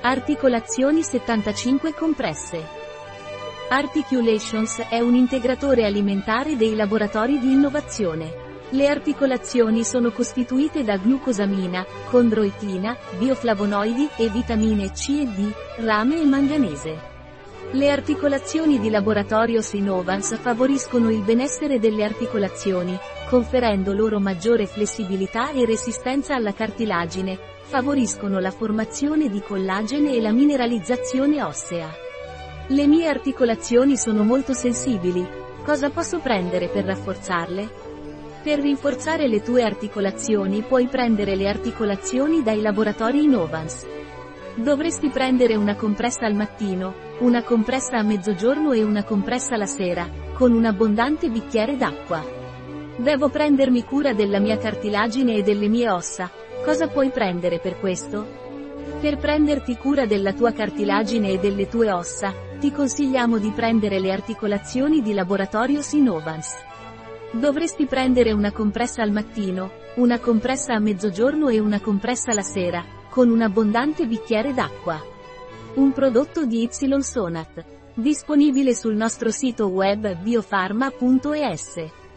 Articolazioni 75 compresse. Articulations è un integratore alimentare dei laboratori di innovazione. Le articolazioni sono costituite da glucosamina, condroitina, bioflavonoidi e vitamine C e D, rame e manganese. Le articolazioni di laboratorio Sinovans favoriscono il benessere delle articolazioni, conferendo loro maggiore flessibilità e resistenza alla cartilagine, favoriscono la formazione di collagene e la mineralizzazione ossea. Le mie articolazioni sono molto sensibili. Cosa posso prendere per rafforzarle? Per rinforzare le tue articolazioni puoi prendere le articolazioni dai laboratori Innovans. Dovresti prendere una compressa al mattino, una compressa a mezzogiorno e una compressa la sera, con un abbondante bicchiere d'acqua. Devo prendermi cura della mia cartilagine e delle mie ossa. Cosa puoi prendere per questo? Per prenderti cura della tua cartilagine e delle tue ossa, ti consigliamo di prendere le articolazioni di laboratorio Sinovans. Dovresti prendere una compressa al mattino, una compressa a mezzogiorno e una compressa la sera, con un abbondante bicchiere d'acqua. Un prodotto di Y Sonat. Disponibile sul nostro sito web biofarma.es.